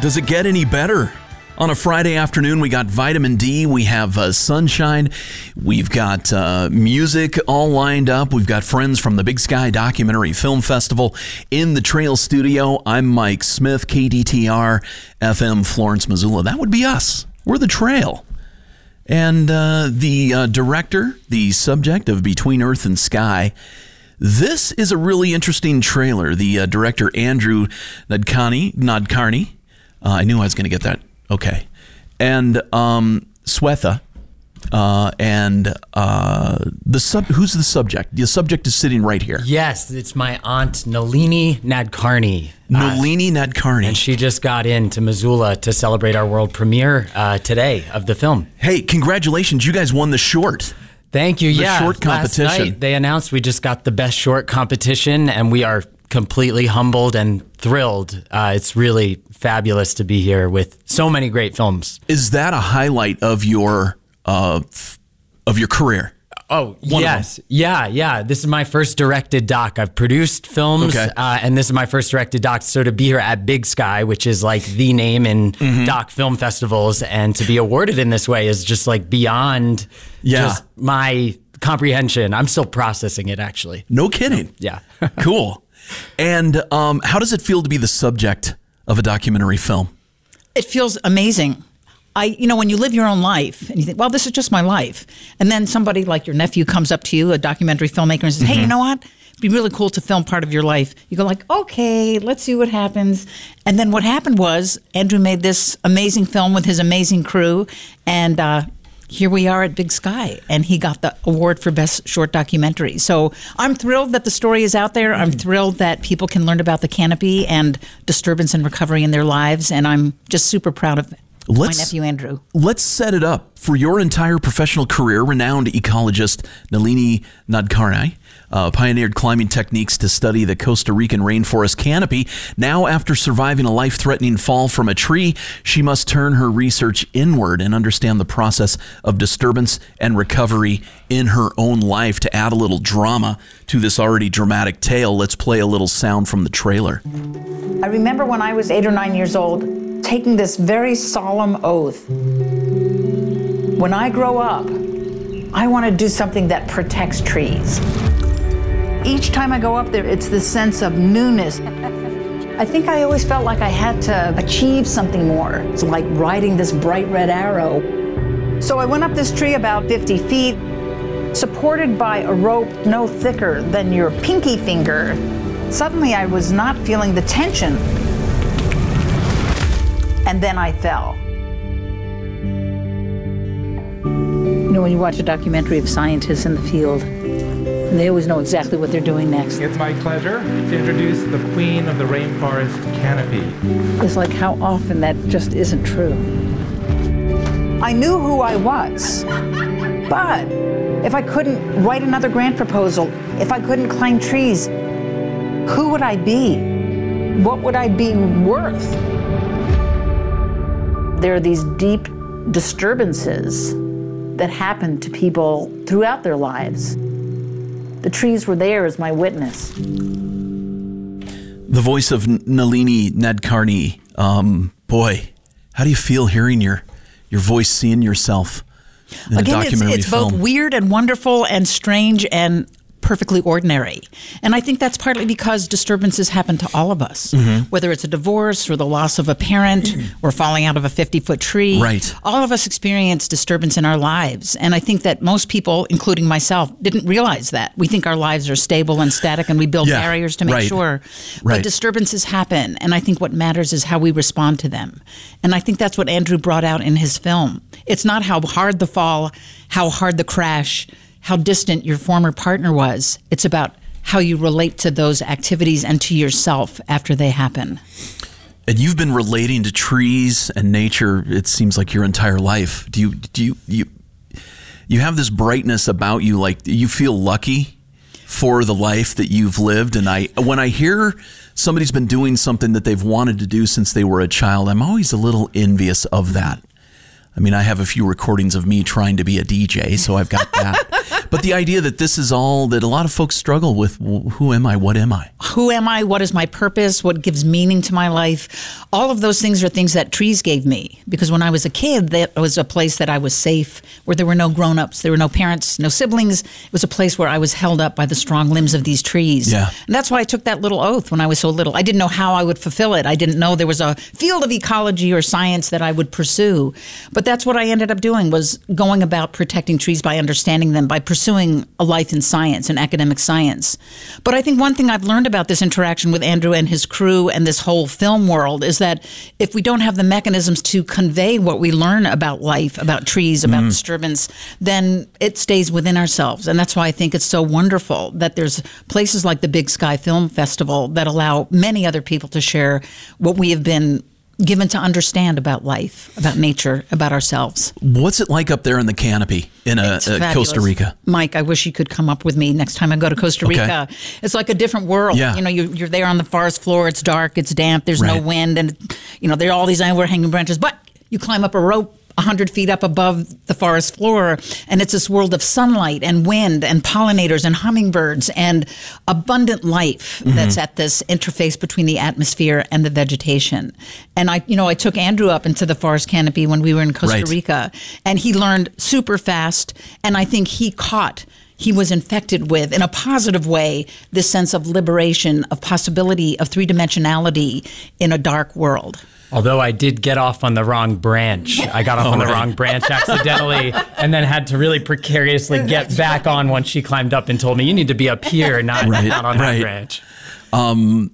Does it get any better? On a Friday afternoon, we got vitamin D, we have uh, sunshine, we've got uh, music all lined up, we've got friends from the Big Sky Documentary Film Festival in the Trail Studio. I'm Mike Smith, KDTR FM Florence, Missoula. That would be us. We're the Trail. And uh, the uh, director, the subject of Between Earth and Sky, this is a really interesting trailer. The uh, director, Andrew Nadkani, Nadkarni, uh, I knew I was going to get that. Okay. And um, Swetha. Uh, and uh, the sub, who's the subject? The subject is sitting right here. Yes, it's my aunt Nalini Nadkarni. Nalini Nadkarni. And she just got into Missoula to celebrate our world premiere uh, today of the film. Hey, congratulations! You guys won the short. Thank you. The yeah, short last competition. night they announced we just got the best short competition, and we are completely humbled and thrilled. Uh, it's really fabulous to be here with so many great films. Is that a highlight of your uh, of your career? Oh One yes, yeah, yeah. This is my first directed doc. I've produced films, Okay. uh, and this is my first directed doc. So to be here at Big Sky, which is like the name in Mm-hmm. doc film festivals, and to be awarded in this way is just like beyond Yeah. just my comprehension. I'm still processing it, actually. No kidding. Yeah. cool. And um, how does it feel to be the subject of a documentary film? it feels amazing. I, you know, when you live your own life and you think, well, this is just my life. And then somebody like your nephew comes up to you, a documentary filmmaker, and says, hey, you know what? It'd be really cool to film part of your life. You go like, okay, let's see what happens. And then what happened was Andrew made this amazing film with his amazing crew. And, uh, here we are at Big Sky, and he got the award for Best Short Documentary. So I'm thrilled that the story is out there. I'm mm. thrilled that people can learn about the canopy and disturbance and recovery in their lives, and I'm just super proud of Let's- my nephew Andrew. Let's set it up for your entire professional career. Renowned ecologist Nalini Nadkarni uh, pioneered climbing techniques to study the Costa Rican rainforest canopy. Now, after surviving a life threatening fall from a tree, she must turn her research inward and understand the process of disturbance and recovery in her own life. To add a little drama to this already dramatic tale, let's play a little sound from the trailer. I remember when I was eight or nine years old taking this very solemn oath. When I grow up, I want to do something that protects trees. Each time I go up there, it's this sense of newness. I think I always felt like I had to achieve something more. It's like riding this bright red arrow. So I went up this tree about 50 feet, supported by a rope no thicker than your pinky finger. Suddenly, I was not feeling the tension. And then I fell. You know, when you watch a documentary of scientists in the field, and they always know exactly what they're doing next. It's my pleasure to introduce the queen of the rainforest canopy. It's like how often that just isn't true. I knew who I was, but if I couldn't write another grant proposal, if I couldn't climb trees, who would I be? What would I be worth? There are these deep disturbances that happen to people throughout their lives. The trees were there as my witness. The voice of N- Nalini Nadkarni. Um, boy, how do you feel hearing your your voice, seeing yourself in a Again, it's, documentary it's film? both weird and wonderful and strange and perfectly ordinary. And I think that's partly because disturbances happen to all of us, Mm-hmm. whether it's a divorce or the loss of a parent or falling out of a 50 foot tree. Right. All of us experience disturbance in our lives. And I think that most people, including myself, didn't realize that. We think our lives are stable and static and we build Yeah, barriers to make right, sure. right. But disturbances happen. And I think what matters is how we respond to them. And I think that's what Andrew brought out in his film. It's not how hard the fall, how hard the crash, how distant your former partner was. It's about how you relate to those activities and to yourself after they happen. and you've been relating to trees and nature. It seems like your entire life. Do you do you you you have this brightness about you? Like you feel lucky for the life that you've lived. And I when I hear somebody's been doing something that they've wanted to do since they were a child, I'm always a little envious of that. I mean, I have a few recordings of me trying to be a DJ, so I've got that. but the idea that this is all that a lot of folks struggle with who am I? What am I? Who am I? What is my purpose? What gives meaning to my life? All of those things are things that trees gave me because when I was a kid, that was a place that I was safe, where there were no grown ups, there were no parents, no siblings. It was a place where I was held up by the strong limbs of these trees. Yeah. And that's why I took that little oath when I was so little. I didn't know how I would fulfill it. I didn't know there was a field of ecology or science that I would pursue. But that's what I ended up doing was going about protecting trees by understanding them, by pursuing a life in science and academic science. But I think one thing I've learned about this interaction with Andrew and his crew and this whole film world is that if we don't have the mechanisms to convey what we learn about life, about trees, about Mm-hmm. disturbance, then it stays within ourselves. And that's why I think it's so wonderful that there's places like the Big Sky Film Festival that allow many other people to share what we have been given to understand about life, about nature, about ourselves. What's it like up there in the canopy in It's uh. Costa Rica? Mike, I wish you could come up with me next time I go to Costa Okay. Rica. It's like a different world. Yeah. You know, you're, you're there on the forest floor. It's dark. It's damp. There's Right. no wind, and you know there are all these overhanging branches. But you climb up a rope. 100 feet up above the forest floor, and it's this world of sunlight and wind and pollinators and hummingbirds and abundant life Mm-hmm. that's at this interface between the atmosphere and the vegetation. And I, you know, I took Andrew up into the forest canopy when we were in Costa Right. Rica, and he learned super fast. And I think he caught, he was infected with, in a positive way, this sense of liberation, of possibility, of three dimensionality in a dark world. Although I did get off on the wrong branch. I got off on the right. wrong branch accidentally and then had to really precariously get back on once she climbed up and told me, you need to be up here, not, Right, not on right. that branch.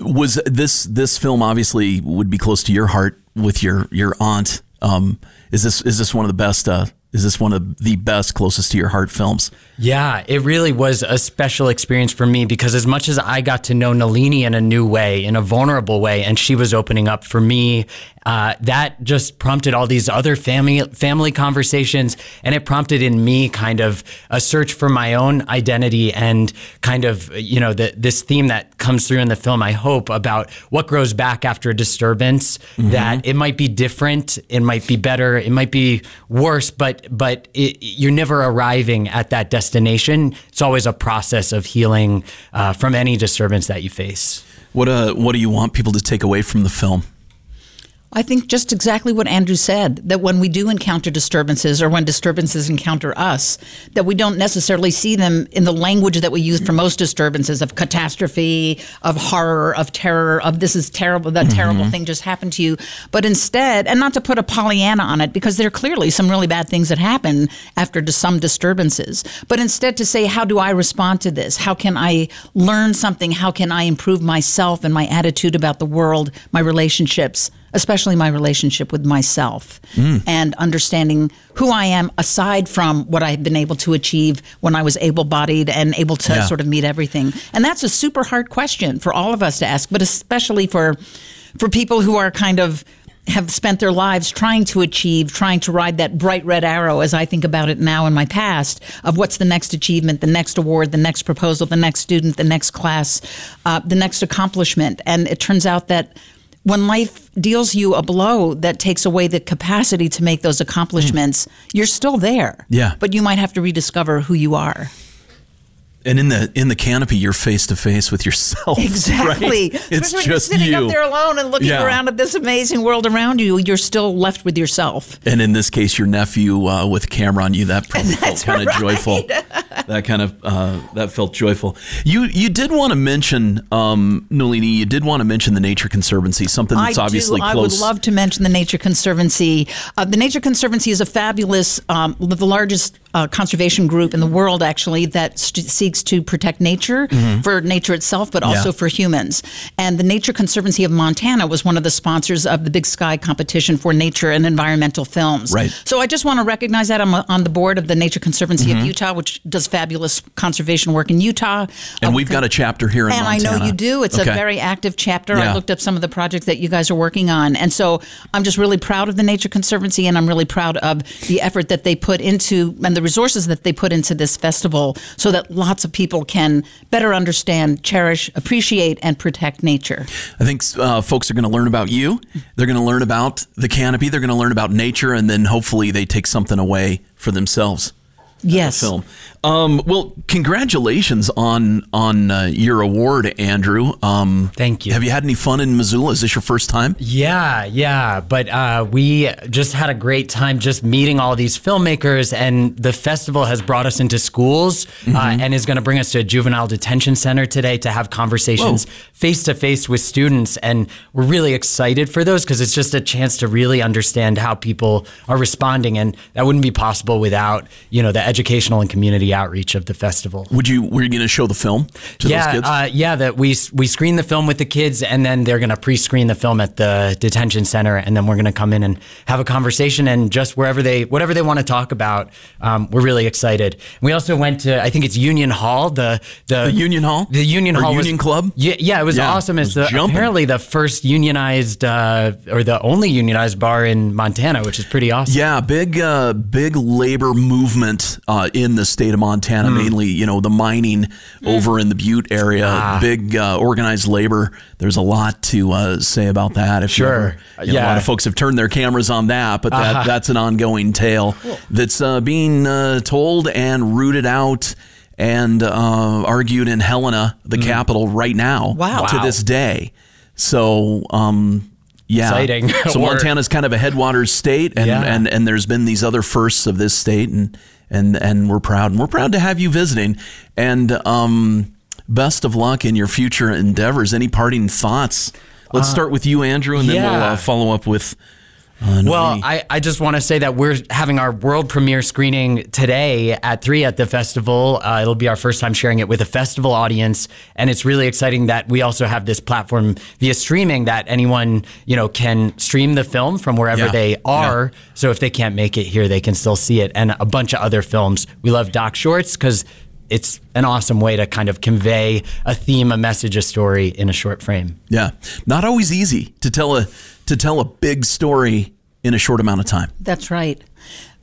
Was this this film obviously would be close to your heart with your your aunt? Um, is this is this one of the best? Uh, is this one of the best closest to your heart films? Yeah, it really was a special experience for me because as much as I got to know Nalini in a new way, in a vulnerable way, and she was opening up for me, uh, that just prompted all these other family family conversations, and it prompted in me kind of a search for my own identity and kind of you know the, this theme that comes through in the film. I hope about what grows back after a disturbance. That it might be different, it might be better, it might be worse, but but it, you're never arriving at that destination. It's always a process of healing uh, from any disturbance that you face. What uh what do you want people to take away from the film? I think just exactly what Andrew said that when we do encounter disturbances or when disturbances encounter us, that we don't necessarily see them in the language that we use for most disturbances of catastrophe, of horror, of terror, of this is terrible, that terrible mm-hmm. thing just happened to you. But instead, and not to put a Pollyanna on it, because there are clearly some really bad things that happen after some disturbances, but instead to say, how do I respond to this? How can I learn something? How can I improve myself and my attitude about the world, my relationships? Especially my relationship with myself and understanding who I am aside from what I've been able to achieve when I was able bodied and able to Yeah. sort of meet everything. And that's a super hard question for all of us to ask, but especially for for people who are kind of have spent their lives trying to achieve, trying to ride that bright red arrow, as I think about it now in my past, of what's the next achievement, the next award, the next proposal, the next student, the next class, uh, the next accomplishment. And it turns out that when life deals you a blow that takes away the capacity to make those accomplishments, you're still there. Yeah. But you might have to rediscover who you are. And in the in the canopy, you're face to face with yourself. Exactly. right? It's Especially just sitting you. up there alone and looking Yeah. around at this amazing world around you. You're still left with yourself. And in this case, your nephew uh, with camera on you, that probably felt kind of right. joyful. That kind of uh, that felt joyful. You you did want to mention um, Nalini. You did want to mention the Nature Conservancy, something that's I obviously do. I would love to mention the Nature Conservancy. Uh, the Nature Conservancy is a fabulous, um, the largest uh, conservation group in the world, actually, that st- seeks to protect nature for nature itself, but also Mm-hmm. Yeah. for humans. And the Nature Conservancy of Montana was one of the sponsors of the Big Sky competition for nature and environmental films. Right. So I just want to recognize that I'm on the board of the Nature Conservancy Mm-hmm. of Utah, which does fabulous conservation work in Utah. and Uh, we've got a chapter here in and I know you do. It's Okay. a very active chapter. Yeah. I looked up some of the projects that you guys are working on. And so I'm just really proud of the Nature Conservancy and I'm really proud of the effort that they put into and the resources that they put into this festival so that lots of people can better understand, cherish, appreciate, and protect nature. I think uh, folks are going to learn about you. They're going to learn about the canopy. They're going to learn about nature, and then hopefully they take something away for themselves. Yes. film. Um, well, congratulations on on uh, your award, Andrew. Um, Thank you. Have you had any fun in Missoula? Is this your first time? Yeah, yeah. But uh, we just had a great time just meeting all these filmmakers, and the festival has brought us into schools uh, and is going to bring us to a juvenile detention center today to have conversations face to face with students. And we're really excited for those because it's just a chance to really understand how people are responding, and that wouldn't be possible without you know the educational and community outreach of the festival. Would you were you going to show the film to yeah, those kids? Uh, yeah. That we we screen the film with the kids, and then they're gonna pre-screen the film at the detention center, and then we're gonna come in and have a conversation, and just wherever they whatever they want to talk about, um, we're really excited. We also went to I think it's Union Hall, the the, The Union Hall? the Union Or Hall, was- Union Club? Yeah, yeah, it was Yeah, awesome. it was the, apparently the first unionized uh, or the only unionized bar in Montana, which is pretty awesome. Yeah, big uh, big labor movement uh, in the state of Montana, Hmm. mainly you know the mining over in the Butte area. Ah. Big uh, organized labor. There's a lot to uh, say about that. If Sure. ever- you know, a Yeah. Uh-huh. lot of folks have turned their cameras on that, but that, that's an ongoing tale that's uh, being uh, told and rooted out. And uh, argued in Helena, the capital, right now, Wow. to. Wow. this day. So, um, yeah, Exciting. So Montana's kind of a headwaters state, and, Yeah. and and there's been these other firsts of this state, and and and we're proud, and we're proud to have you visiting, and um, best of luck in your future endeavors. Any parting thoughts? Let's start with you, Andrew, and then we'll uh, follow up with. Uh, Well. I, I just want to say that we're having our world premiere screening today at 3 at the festival. Uh, it'll be our first time sharing it with a festival audience. And it's really exciting that we also have this platform via streaming that anyone, you know, can stream the film from wherever Yeah. they are. So if they can't make it here, they can still see it. And a bunch of other films. We love doc shorts because it's an awesome way to kind of convey a theme, a message, a story in a short frame. yeah, not always easy to tell a to tell a big story in a short amount of time. That's right.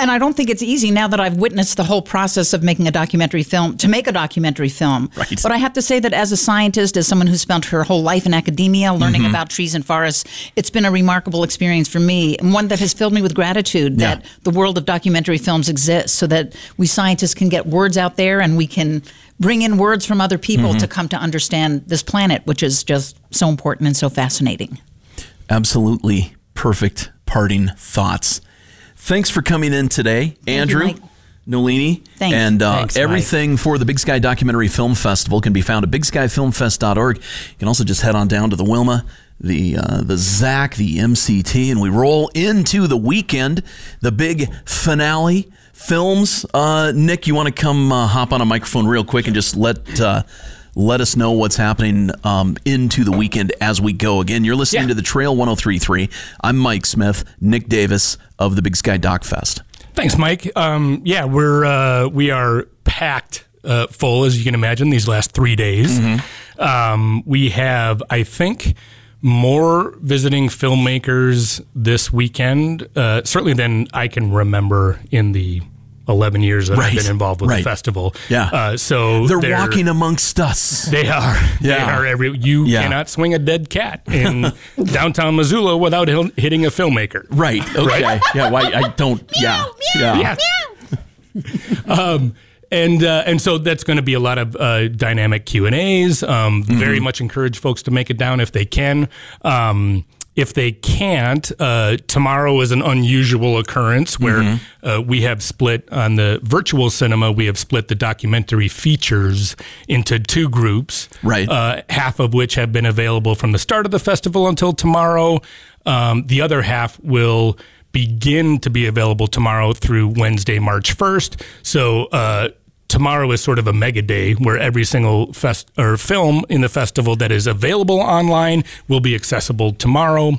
And I don't think it's easy now that I've witnessed the whole process of making a documentary film to make a documentary film. Right. But I have to say that as a scientist, as someone who spent her whole life in academia learning Mm-hmm. about trees and forests, it's been a remarkable experience for me and one that has filled me with gratitude Yeah. that the world of documentary films exists so that we scientists can get words out there and we can bring in words from other people Mm-hmm. to come to understand this planet, which is just so important and so fascinating. Absolutely perfect parting thoughts. Thanks for coming in today, Andrew. Mike. Nolini. Thanks. And uh, Thanks, Mike. everything for the Big Sky Documentary Film Festival can be found at bigskyfilmfest.org. You can also just head on down to the Wilma, the uh, the ZACC, the MCT, and we roll into the weekend, the big finale films. Uh, Nick, you want to come uh, hop on a microphone real quick and just let uh, let us know what's happening um, into the weekend as we go. Again, you're listening Yeah. to the Trail 1033. I'm Mike Smith, Nick Davis of the Big Sky Doc Fest. Thanks, Mike. Um, yeah, we're uh, we are packed uh, full, as you can imagine, these last three days. Um, we have, I think, more visiting filmmakers this weekend, uh, certainly than I can remember in the 11 years that Right, I've been involved with right. the festival. Yeah. Uh, so They're, walking amongst us. They are. They are every. You Yeah. cannot swing a dead cat in downtown Missoula without hitting a filmmaker. Right. Okay. Yeah. Why I don't. Yeah. Yeah. Yeah. and uh, and so that's going to be a lot of uh, dynamic Q and A's. Um, Very much encourage folks to make it down if they can. Um, if they can't, uh, tomorrow is an unusual occurrence where uh, we have split on the virtual cinema. We have split the documentary features into two groups, Right. Uh, half of which have been available from the start of the festival until tomorrow. Um, the other half will begin to be available tomorrow through Wednesday, March 1st. So, uh, tomorrow is sort of a mega day where every single fest or film in the festival that is available online will be accessible tomorrow.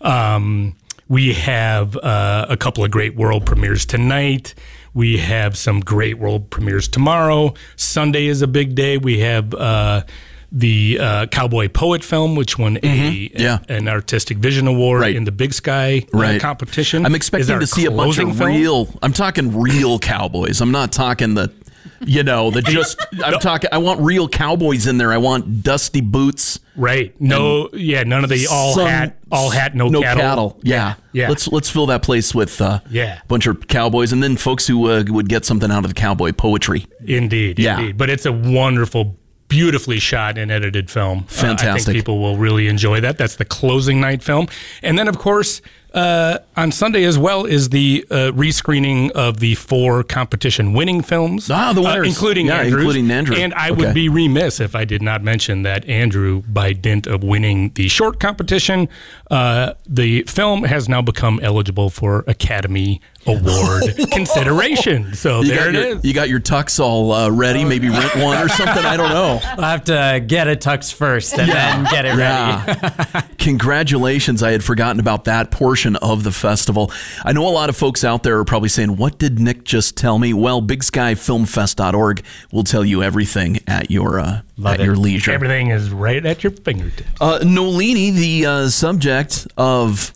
Um, we have uh, a couple of great world premieres tonight. We have some great world premieres tomorrow. Sunday is a big day. We have uh, the uh, Cowboy Poet film, which won a, Mm-hmm. Yeah. an Artistic Vision Award Right. in the Big Sky uh, Right. competition. I'm expecting to see a bunch of film. real. I'm talking real cowboys. I'm not talking the You know, the just I'm talking. I want real cowboys in there. I want dusty boots. Right. No. Yeah. None of the all some- hat, all hat, no, no cattle. Yeah. Yeah. Let's let's fill that place with uh, Yeah. A bunch of cowboys, and then folks who uh, would get something out of the cowboy poetry. Indeed. Yeah. Indeed. But it's a wonderful, beautifully shot and edited film. Uh, I Fantastic. think people will really enjoy that. That's the closing night film. And then, of course, uh, on Sunday as well is the uh, rescreening of the four competition winning films. Ah, the uh, winners. including Yeah, Andrew's. including Andrew. And I Okay. would be remiss if I did not mention that Andrew, by dint of winning the short competition, uh, the film has now become eligible for Academy Award consideration. So You there got it your, is. You got your tux all uh, ready. Maybe rent one or something. I don't know. I'll have to get a tux first and then get it ready. Yeah. Congratulations. I had forgotten about that portion of the festival. I know a lot of folks out there are probably saying, What did Nick just tell me? Well, bigskyfilmfest.org will tell you everything at your uh, at it. your leisure. Everything is right at your fingertips. Uh, Nolini, the uh, subject of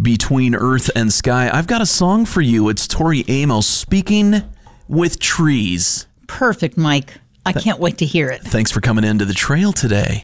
Between Earth and Sky, I've got a song for you. It's Tori Amos speaking with trees. Perfect, Mike. I can't wait to hear it. Thanks for coming into the trail today.